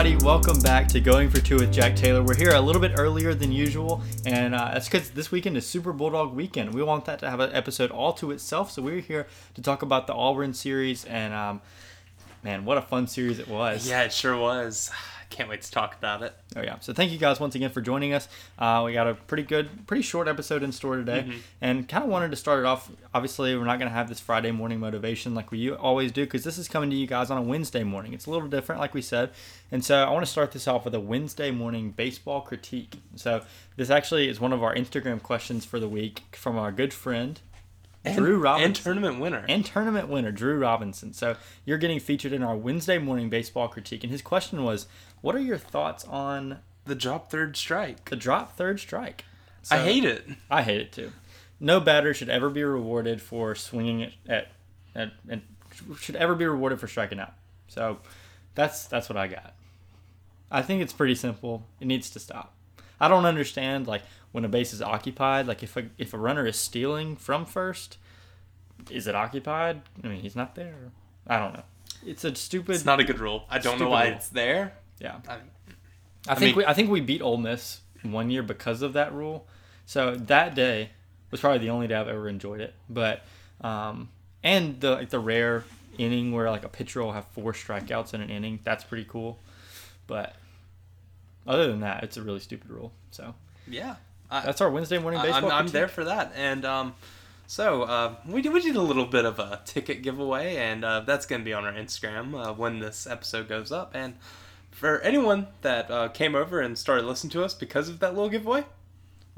everybody. Welcome back to Going for Two with Jack Taylor. We're here a little bit earlier than usual, and uh, that's because this weekend is Super Bulldog weekend. We want that to have an episode all to itself, so we're here to talk about the Auburn series. And um, man, what a fun series it was! Yeah, it sure was. Can't wait to talk about it. Oh yeah. So thank you guys once again for joining us. Uh, we got a pretty good, pretty short episode in store today, Mm-hmm. and kind of wanted to start it off. Obviously, we're not going to have this Friday morning motivation like we always do because this is coming to you guys on a Wednesday morning. It's a little different, like we said, and so I want to start this off with a Wednesday morning baseball critique. So this actually is one of our Instagram questions for the week from our good friend. Drew Robinson And tournament winner. and tournament winner Drew Robinson. So you're getting featured in our Wednesday morning baseball critique, and his question was, "What are your thoughts on the drop third strike. the drop third strike?" I hate it. I hate it too. No batter should ever be rewarded for swinging it at, at and should ever be rewarded for striking out. So that's that's what I got. I think it's pretty simple. It needs to stop. I don't understand like when a base is occupied. Like if a if a runner is stealing from first, is it occupied? I mean, he's not there. I don't know. It's a stupid. It's not a good rule. I don't know why rule. it's there. yeah. I, I think mean- we I think we beat Ole Miss one year because of that rule. So that day was probably the only day I've ever enjoyed it. But um, and the like the rare inning where like a pitcher will have four strikeouts in an inning, that's pretty cool. But other than that, it's a really stupid rule. So yeah. I, that's our Wednesday morning baseball. I'm, I'm there for that. And um, so uh, we did, we did a little bit of a ticket giveaway, and uh, that's going to be on our Instagram uh, when this episode goes up. And for anyone that uh, came over and started listening to us because of that little giveaway,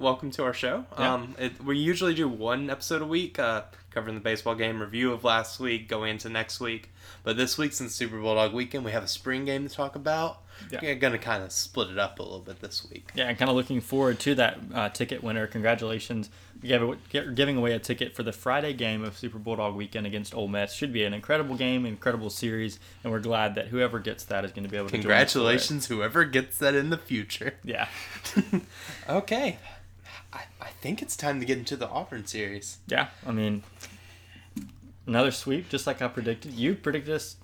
welcome to our show. Yeah. Um, it, we usually do one episode a week, uh, covering the baseball game, review of last week, going into next week. But this week, since Super Bulldog weekend, we have a spring game to talk about. Yeah. We're going to kind of split it up a little bit this week. Yeah, and kind of looking forward to that uh, ticket winner. Congratulations. We gave giving away a ticket for the Friday game of Super Bulldog weekend against Ole Miss. Should be an incredible game, incredible series, and we're glad that whoever gets that is going to be able to. Congratulations, whoever gets that in the future. Yeah. okay. I, I think it's time to get into the Auburn series. Yeah. I mean, another sweep, just like I predicted. You predicted us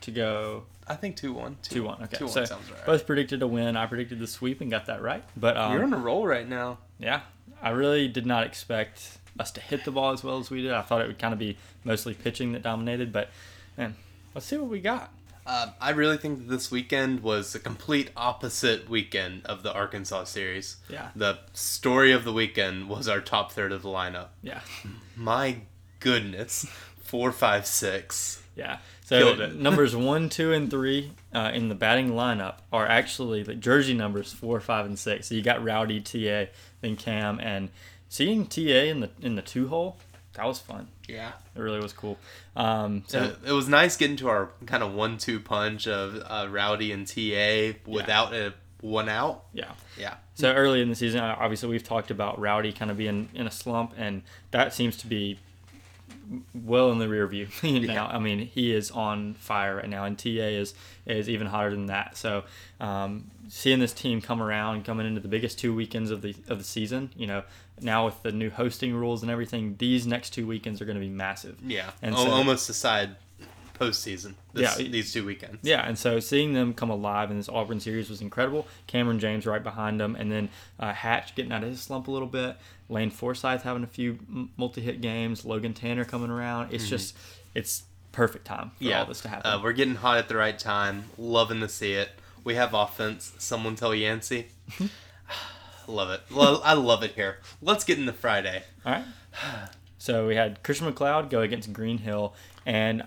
to go I think 2 1. 2 1. Okay. 2 so 1 sounds right. both predicted a win. I predicted the sweep and got that right. But um, You're on a roll right now. Yeah, I really did not expect us to hit the ball as well as we did. I thought it would kind of be mostly pitching that dominated, but man, let's see what we got. Um, I really think that this weekend was a complete opposite weekend of the Arkansas series. Yeah. The story of the weekend was our top third of the lineup. Yeah, My goodness. Four, five, six. yeah. So Killed it. numbers one, two, and three uh, in the batting lineup are actually the jersey numbers four, five, and six. So you got Rowdy, Ta, then Cam, and seeing Ta in the in the two hole that was fun. Yeah. It really was cool. Um, so So it was nice getting to our kind of one-two punch of uh, Rowdy and TA without a one out. yeah. Yeah. So early in the season, uh, obviously we've talked about Rowdy kind of being in a slump, and that seems to be well in the rear view now. I mean, he is on fire right now, and TA is is even hotter than that. So um, seeing this team come around, coming into the biggest two weekends of the of the season, you know, now with the new hosting rules and everything, these next two weekends are going to be massive. Yeah. And so- almost decide postseason. This, Yeah. These two weekends. Yeah, and so seeing them come alive in this Auburn series was incredible. Kamren James right behind them, and then uh, Hatch getting out of his slump a little bit. Lane Forsythe having a few multi-hit games. Logan Tanner coming around. It's just, it's perfect time for Mm-hmm. Yeah. all this to happen. Uh, we're getting hot at the right time. Loving to see it. We have offense. Someone tell Yancey. love it. Lo- I love it here. Let's get into Friday. all right. So we had Christian MacLeod go against Greenhill, and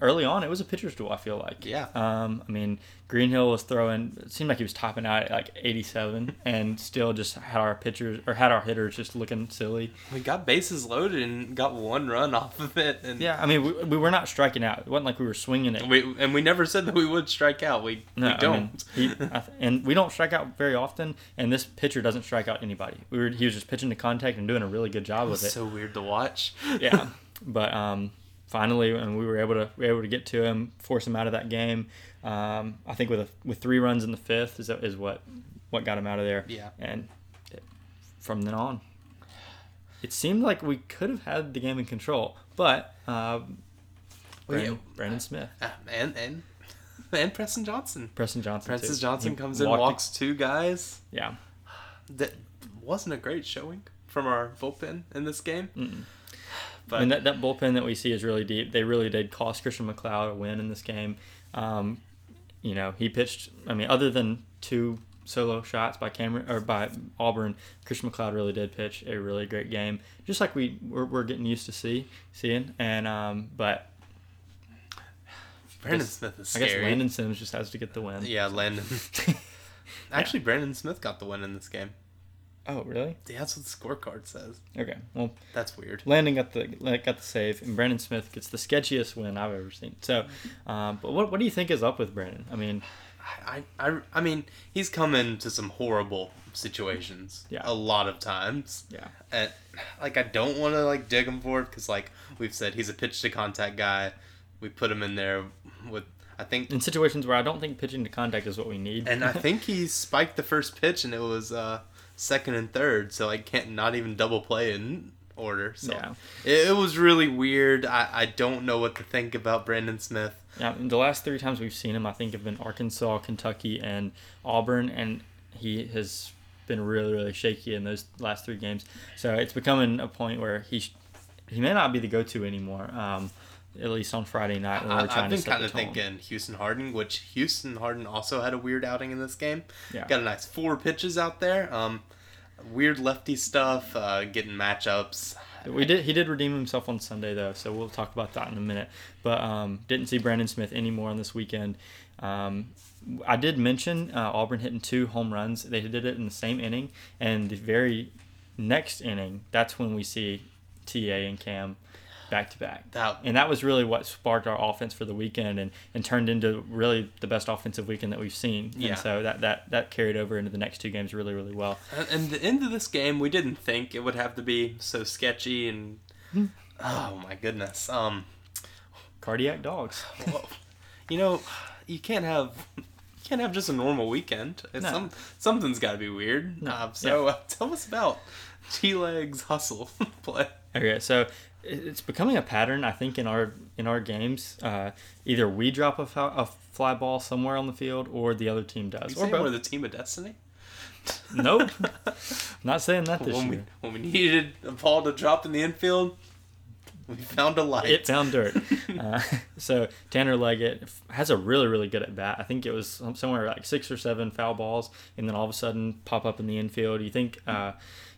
early on it was a pitcher's duel. I feel like. Yeah. Um, I mean, Greenhill was throwing. It seemed like he was topping out at like 87, and still just had our pitchers or had our hitters just looking silly. We got bases loaded and got one run off of it. And Yeah, I mean, we, we were not striking out. It wasn't like we were swinging it. We, and we never said that we would strike out. We, No, we don't. mean, he, I th- and we don't strike out very often. And this pitcher doesn't strike out anybody. We were, he was just pitching to contact and doing a really good job with it. so weird to watch. yeah, but um, finally, and we were able to we were able to get to him, force him out of that game. Um, I think with a, with three runs in the fifth is is what what got him out of there. Yeah. and it, from then on, it seemed like we could have had the game in control, but Well, Brandon, yeah. Brandon Smith. Ah, and and and Preston Johnson. Preston Johnson. Preston too. Johnson He comes in, walks two guys. Yeah. That wasn't a great showing from our bullpen in this game. Mm-mm. But I mean, that, that bullpen that we see is really deep. They really did cost Christian MacLeod a win in this game. Um, you know, he pitched. I mean, other than two solo shots by Cameron or by Auburn, Christian MacLeod really did pitch a really great game, just like we we're, we're getting used to see seeing. And um, but Brandon guess- Smith is I guess Landon Sims just has to get the win. Yeah, Landon. Actually, Brandon Smith got the win in this game. Oh, really? Yeah, that's what the scorecard says. Okay. Well, That's weird. Landon got the got the save, and Brandon Smith gets the sketchiest win I've ever seen. So, um, but what what do you think is up with Brandon? I mean, I, I, I mean, he's come into some horrible situations. Yeah. A lot of times. yeah, And, like, I don't want to, like, dig him for it because, like, we've said he's a pitch to contact guy. We put him in there with, I think, in situations where I don't think pitching to contact is what we need. and I think he spiked the first pitch and it was uh, second and third. So I can't not even double play in order. So Yeah. it, it was really weird. I, I don't know what to think about Brandon Smith. Yeah, the last three times we've seen him, I think, have been Arkansas, Kentucky, and Auburn, and he has been really, really shaky in those last three games. So it's becoming a point where he sh- he may not be the go-to anymore. Um, at least on Friday night when we're trying I've to been kind of thinking Houston Harding, which Houston Harding also had a weird outing in this game. Yeah. Got a nice four pitches out there. Um, weird lefty stuff, uh, getting matchups. We did. He did redeem himself on Sunday though, so we'll talk about that in a minute. But um, didn't see Brandon Smith anymore on this weekend. Um, I did mention uh, Auburn hitting two home runs. They did it in the same inning, and the very next inning, that's when we see TA and Cam back to back. That And that was really what sparked our offense for the weekend and, and turned into really the best offensive weekend that we've seen. Yeah. And so that, that, that carried over into the next two games really, really well. And, and the end of this game, we didn't think it would have to be so sketchy and. Hmm. Oh my goodness. Um, Cardiac dogs. you know, you can't have you can't have just a normal weekend. No. some something's got to be weird. No. Uh, so uh, tell us about T Legs hustle play. Okay, so it's becoming a pattern, I think, in our in our games. Uh, either we drop a, foul, a fly ball somewhere on the field, or the other team does, or both. the team of destiny? nope, not saying that this when we when we needed a ball to drop in the infield, we found a light. It found dirt. Uh, so Tanner Leggett has a really, really good at bat. I think it was somewhere like six or seven foul balls, and then all of a sudden pop up in the infield. You think, uh,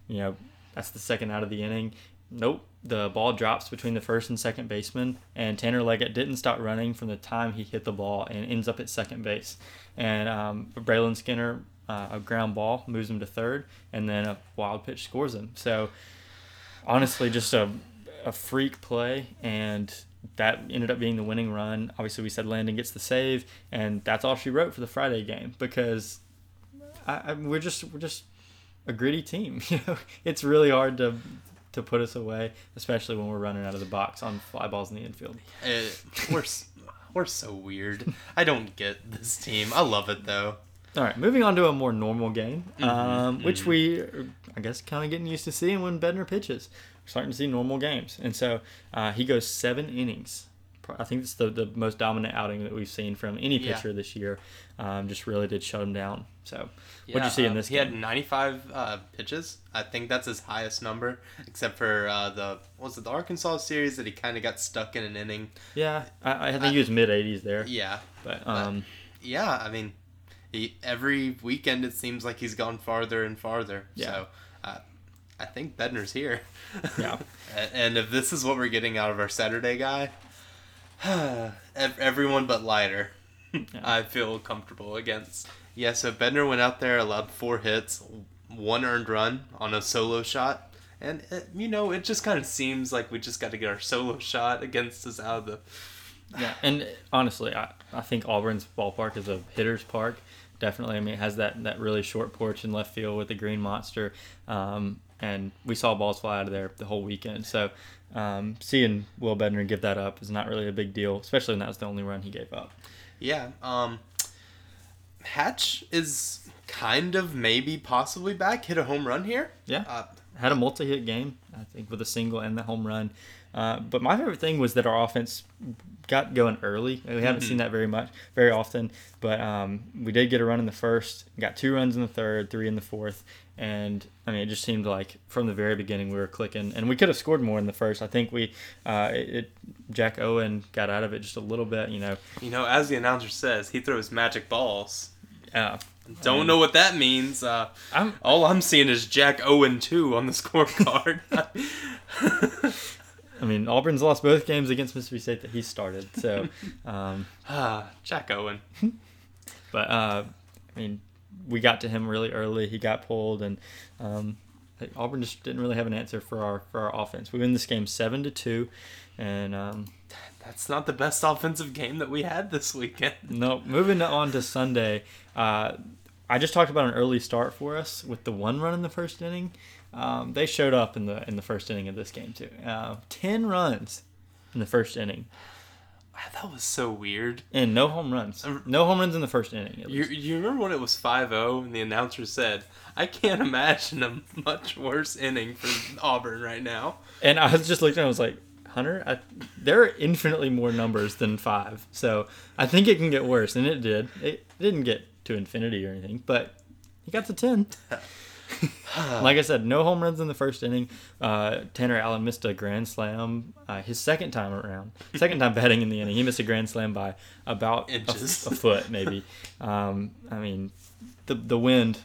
you know, that's the second out of the inning. Nope. The ball drops between the first and second baseman, and Tanner Leggett didn't stop running from the time he hit the ball and ends up at second base. And um, Brayland Skinner, uh, a ground ball, moves him to third, and then a wild pitch scores him. So honestly just a, a freak play and that ended up being the winning run obviously we said landon gets the save and that's all she wrote for the friday game because I, I, we're just we're just a gritty team you know it's really hard to to put us away especially when we're running out of the box on fly balls in the infield Uh, we're we're so weird. I don't get this team. I love it though. all right moving on to a more normal game um, which mhm. we i guess kind of getting used to seeing when Bednar pitches we're starting to see normal games and so uh, he goes seven innings I think it's the, the most dominant outing that we've seen from any Yeah. pitcher this year. Um, just really did shut him down. So, what'd you see uh, in this He game? had 95 uh, pitches. I think that's his highest number, except for uh, the was it the Arkansas series that he kind of got stuck in an inning. yeah, I, I think he was mid 80s there. Yeah, But um, yeah. I mean, he, every weekend it seems like he's gone farther and farther. Yeah. So, uh, I think Bednar's here. Yeah. And if this is what we're getting out of our Saturday guy, everyone but Leiter, I feel comfortable against. Yeah, so Bednar went out there, allowed four hits, one earned run on a solo shot. And, it, you know, it just kind of seems like we just got to get our solo shot against us out of the. yeah, and honestly, I, I think Auburn's ballpark is a hitter's park. Definitely, I mean, it has that, that really short porch in left field with the green monster, um, and we saw balls fly out of there the whole weekend. So, um, seeing Will Bednar give that up is not really a big deal, especially when that was the only run he gave up. Yeah, um, Hatch is kind of maybe possibly back, hit a home run here. Yeah. Uh, had a multi-hit game, I think, with a single and the home run. Uh, but my favorite thing was that our offense got going early. We haven't Mm-hmm. seen that very much, very often. But um, we did get a run in the first, got two runs in the third, three in the fourth, and I mean it just seemed like from the very beginning we were clicking, and we could have scored more in the first. I think we, uh, it, it Jack Owen got out of it just a little bit. You know, You know, as the announcer says, he throws magic balls. Uh, Don't know what that means. Uh, I'm all I'm seeing is Jack Owen 2 on the scorecard. I mean, Auburn's lost both games against Mississippi State that he started. So, um, ah, Jack Owen. but uh, I mean, we got to him really early. He got pulled, and um, Auburn just didn't really have an answer for our for our offense. We win this game seven to two, and um, That's not the best offensive game that we had this weekend. no. Moving on to Sunday, uh, I just talked about an early start for us with the one run in the first inning. Um, they showed up in the in the first inning of this game too. Uh, Ten runs in the first inning. Ah, That was so weird. And no home runs. No home runs in the first inning. You, you remember when it was 5-0 and the announcer said, I can't imagine a much worse inning for Auburn right now. And I was just looking. I was like, Hunter, I, there are infinitely more numbers than five. So I think it can get worse, and it did. It didn't get to infinity or anything, but he got to ten. like I said, no home runs in the first inning. Uh, Tanner Allen missed a grand slam uh, his second time around, second time batting in the inning. He missed a grand slam by about a, Inches. a foot, maybe. Um, I mean, the the wind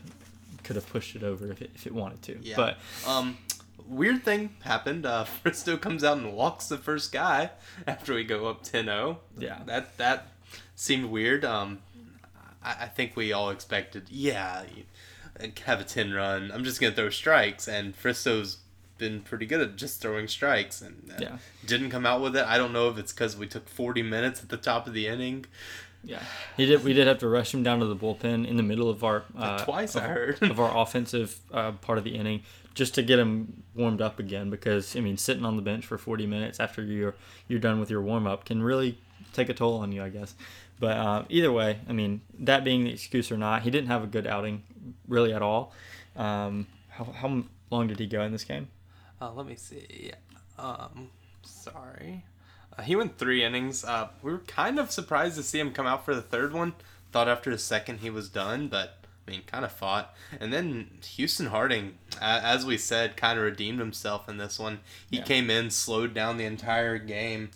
could have pushed it over if it, if it wanted to. Yeah. But Um, weird thing happened. Uh, Fristoe comes out and walks the first guy after we go up 10-0. Yeah. That that seemed weird. Um, I, I think we all expected, yeah, have a 10 run. I'm just gonna throw strikes, and Fristoe's been pretty good at just throwing strikes, and uh, Yeah. didn't come out with it. I don't know if it's because we took 40 minutes at the top of the inning. Yeah, he did. We did have to rush him down to the bullpen in the middle of our uh, Twice, of, I heard. of our offensive uh, part of the inning just to get him warmed up again. Because I mean, sitting on the bench for 40 minutes after you're you're done with your warm up can really take a toll on you, I guess. But uh, either way, I mean, that being the excuse or not, he didn't have a good outing really at all. Um, how, how long did he go in this game? Uh, let me see. Um, sorry. Uh, he went three innings. Uh, we were kind of surprised to see him come out for the third one. Thought after the second he was done, but I mean, kind of fought. And then Houston Harding, as we said, kind of redeemed himself in this one. He Yeah. came in, slowed down the entire game.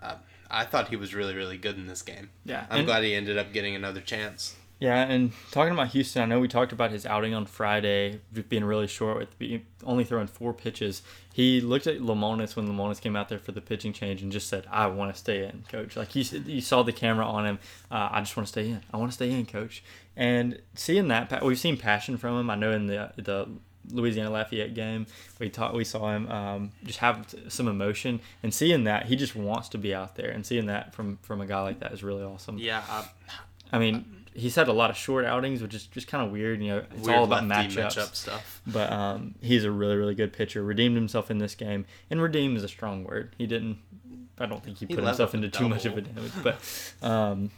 Uh, I thought he was really, really good in this game. Yeah, I'm and- glad he ended up getting another chance. Yeah, and talking about Houston, I know we talked about his outing on Friday being really short with only throwing four pitches. He looked at Lemonis when Lemonis came out there for the pitching change and just said, "I want to stay in, coach." Like you, said- you saw the camera on him. Uh, I just want to stay in. I want to stay in, coach. And seeing that, we've seen passion from him. I know in the the Louisiana Lafayette game, we taught we saw him um, just have some emotion, and seeing that he just wants to be out there, and seeing that from from a guy like that is really awesome. Yeah, uh, I mean, he's had a lot of short outings, which is just kind of weird. You know, it's weird all about matchups. matchup stuff. But um, he's a really, really good pitcher. Redeemed himself in this game, and redeem is a strong word. He didn't. I don't think he He put himself into too much of a damage. But um,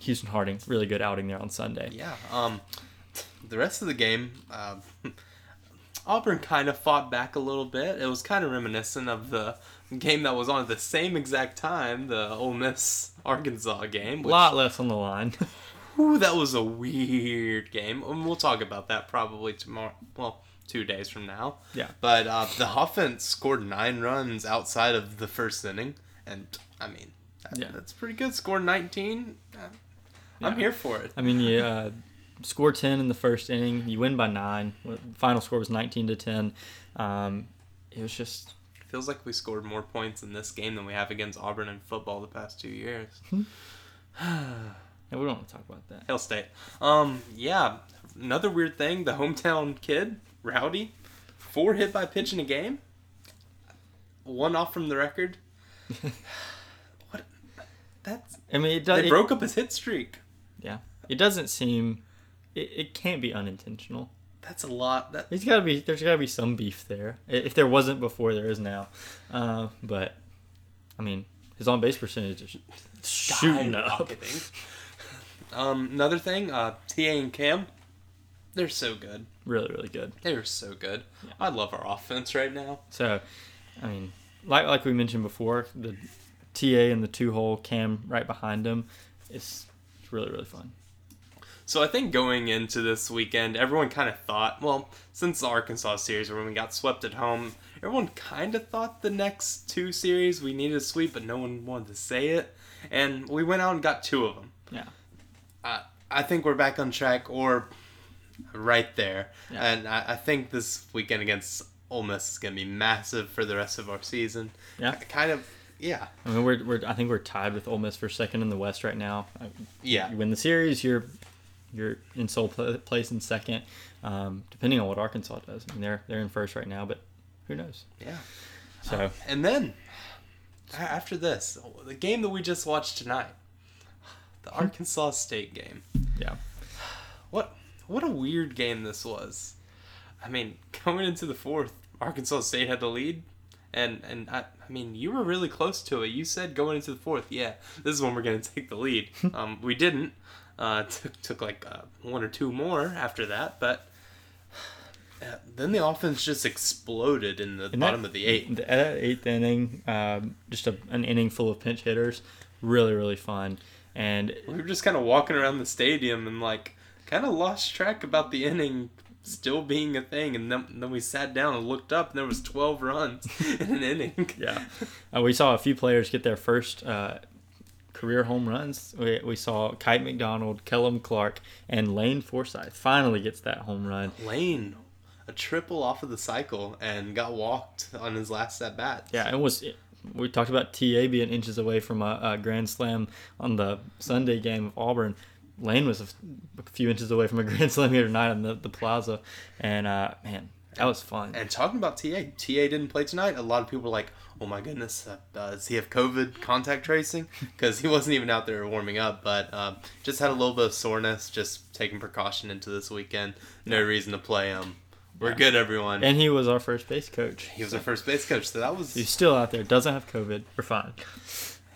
Houston Harding, really good outing there on Sunday. Yeah. Um, the rest of the game, uh, Auburn kind of fought back a little bit. It was kind of reminiscent of the game that was on at the same exact time, the Ole Miss Arkansas game. A lot less on the line. Ooh, that was a weird game. And we'll talk about that probably tomorrow. Well, two days from now. yeah. But uh, the offense scored nine runs outside of the first inning, and I mean, that, Yeah. that's pretty good. Scored nineteen. Uh, I'm Yeah. here for it. I mean, you uh, score ten in the first inning. You win by nine. The final score was nineteen to ten. Um, it was just Feels like we scored more points in this game than we have against Auburn in football the past two years. we don't want to talk about that. Hail State. Um, yeah. Another weird thing: the hometown kid, Rowdy, four hit by pitch in a game. One off from the record. what? That's I mean, it does. they it- broke up his hit streak. Yeah, it doesn't seem. It, it can't be unintentional. That's a lot. That There's got to be. There's got to be some beef there. If there wasn't before, there is now. Uh, but, I mean, his on base percentage is shooting up. Um, another thing, uh, TA and Cam, they're so good. Really, really good. They're so good. Yeah. I love our offense right now. So, I mean, like like we mentioned before, the TA and the two hole cam right behind him, it's it's really really fun. So I think going into this weekend, everyone kind of thought, well, since the Arkansas series when we got swept at home, everyone kind of thought the next two series we needed a sweep, but no one wanted to say it, and we went out and got two of them. Yeah. Uh, I think we're back on track, or right there, Yeah. and I, I think this weekend against Ole Miss is going to be massive for the rest of our season. Yeah. Kind of, yeah, I mean, we're, we're I think we're tied with Ole Miss for second in the West right now. Yeah. You win the series, you're you're in sole place in second, um, depending on what Arkansas does. I mean, they're they're in first right now, but who knows? Yeah. So And then after this, the game that we just watched tonight, the Arkansas State game. yeah, What what a weird game this was. I mean, going into the fourth, Arkansas State had the lead, and and I, I mean, you were really close to it. You said going into the fourth, yeah, this is when we're gonna take the lead. um, we didn't. Uh, took took like uh, one or two more after that, but. uh, Then the offense just exploded in the And bottom that- of the eighth. The, that eighth inning, um, just a, an inning full of pinch hitters, really really fun. And We were just kind of walking around the stadium and like kind of lost track about the inning still being a thing, and then, then we sat down and looked up, and there was twelve runs in an inning. yeah, uh, we saw a few players get their first uh, career home runs. We, we saw Kite McDonald, Kellum Clark, and Lane Forsythe finally gets that home run. Lane, a triple off of the cycle and got walked on his last at bat. Yeah, it was. We talked about TA being inches away from a, a grand slam on the Sunday game of Auburn. Lane was a, f- a few inches away from a grand slam here tonight on the, the plaza, and uh, man, that was fun. And talking about TA, TA didn't play tonight. A lot of people were like, "Oh my goodness, uh, does he have COVID contact tracing?" Because he wasn't even out there warming up, but um, just had a little bit of soreness. Just taking precaution into this weekend. No reason to play him. We're Yeah. good, everyone. And he was our first base coach. he was our first base coach, so that was He's still out there, doesn't have COVID. We're fine.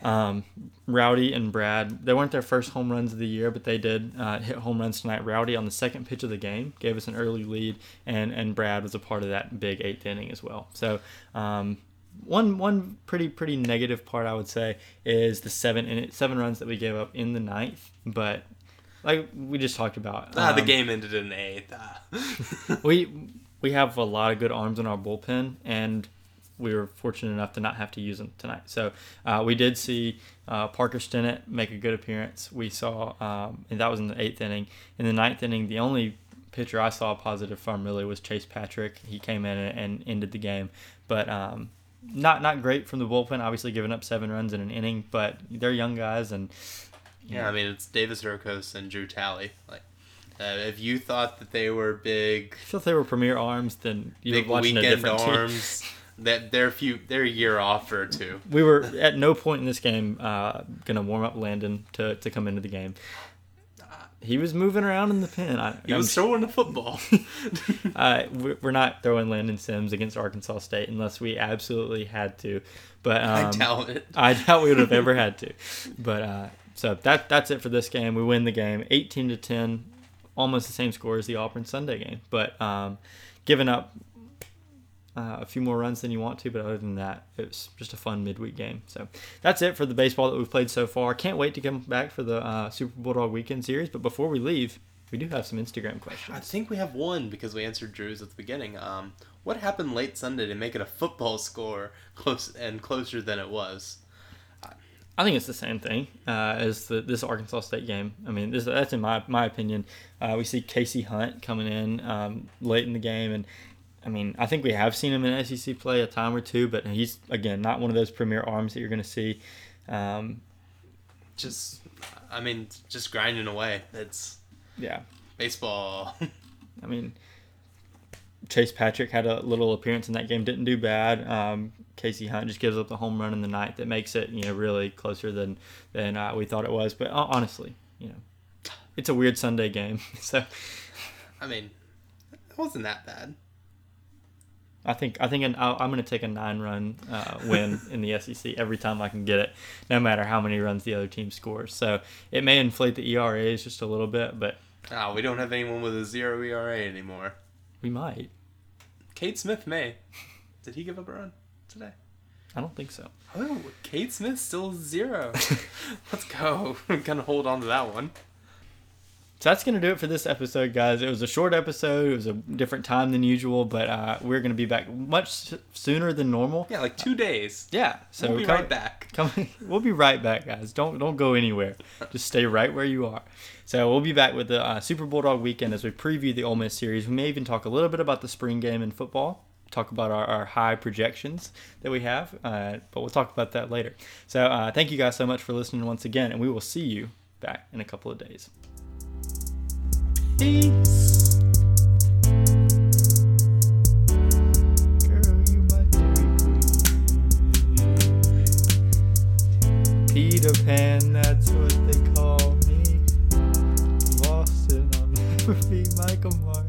Um, Rowdy and Brad, they weren't their first home runs of the year, but they did uh, hit home runs tonight. Rowdy on the second pitch of the game gave us an early lead, and, and Brad was a part of that big eighth inning as well. So um, one one pretty pretty negative part I would say is the seven in seven runs that we gave up in the ninth, but like we just talked about, ah, the um, game ended in the eighth. Ah. we we have a lot of good arms in our bullpen, and we were fortunate enough to not have to use them tonight. So uh, we did see uh, Parker Stinnett make a good appearance. We saw, um, and that was in the eighth inning. In the ninth inning, the only pitcher I saw positive from really was Chase Patrick. He came in and, and ended the game, but um, not not great from the bullpen. Obviously, giving up seven runs in an inning, but they're young guys, and yeah, I mean it's Davis Rokos and Drew Talley. Like, uh, if you thought that they were big, if they were premier arms, then you big were watching a weekend different team. arms, that they're a few, they're a year off or two. we were at no point in this game uh, gonna warm up Landon to, to come into the game. He was moving around in the pen. I, He I'm was throwing the football. uh, we- we're not throwing Landon Sims against Arkansas State unless we absolutely had to. But um, I doubt it. I doubt we would have ever had to. But uh, so that that's it for this game. We win the game, eighteen to ten, almost the same score as the Auburn Sunday game. But um, giving up uh, a few more runs than you want to. But other than that, it was just a fun midweek game. So that's it for the baseball that we've played so far. Can't wait to come back for the uh, Super Bulldog Weekend Series. But before we leave, we do have some Instagram questions. I think we have one because we answered Drew's at the beginning. Um, what happened late Sunday to make it a football score close and closer than it was? I think it's the same thing uh, as the, this Arkansas State game. I mean, this, that's in my my opinion. Uh, we see Casey Hunt coming in um, late in the game, and I mean, I think we have seen him in SEC play a time or two, but he's again not one of those premier arms that you're going to see. Um, Just, I mean, just grinding away. It's yeah, baseball. I mean, Chase Patrick had a little appearance in that game, didn't do bad. Um, Casey Hunt just gives up the home run in the ninth that makes it, you know, really closer than than uh, we thought it was. But uh, honestly, you know, it's a weird Sunday game, so I mean, it wasn't that bad. I think I think an, I'll, I'm going to take a nine run uh, win in the SEC every time I can get it, no matter how many runs the other team scores. So it may inflate the ERAs just a little bit, but Ah, we don't have anyone with a zero ERA anymore. we might. Cade Smith may. Did he give up a run today? I don't think so. Oh, Cade Smith still zero. Let's go. I'm gonna hold on to that one. So that's gonna do it for this episode, guys. It was a short episode. It was a different time than usual, but uh, we're gonna be back much sooner than normal. Yeah, like two days. Yeah. So we'll be come- right back. Come, we'll be right back, guys. Don't don't go anywhere. Just stay right where you are. So we'll be back with the uh, Super Bulldog weekend as we preview the Ole Miss series. We may even talk a little bit about the spring game in football. Talk about our, our high projections that we have, uh, but we'll talk about that later. So uh, thank you guys so much for listening once again, and we will see you back in a couple of days. Peace. Girl, you my Queen. Peter Pan, that's what they call me. Lost and I'll never be Michael Martin.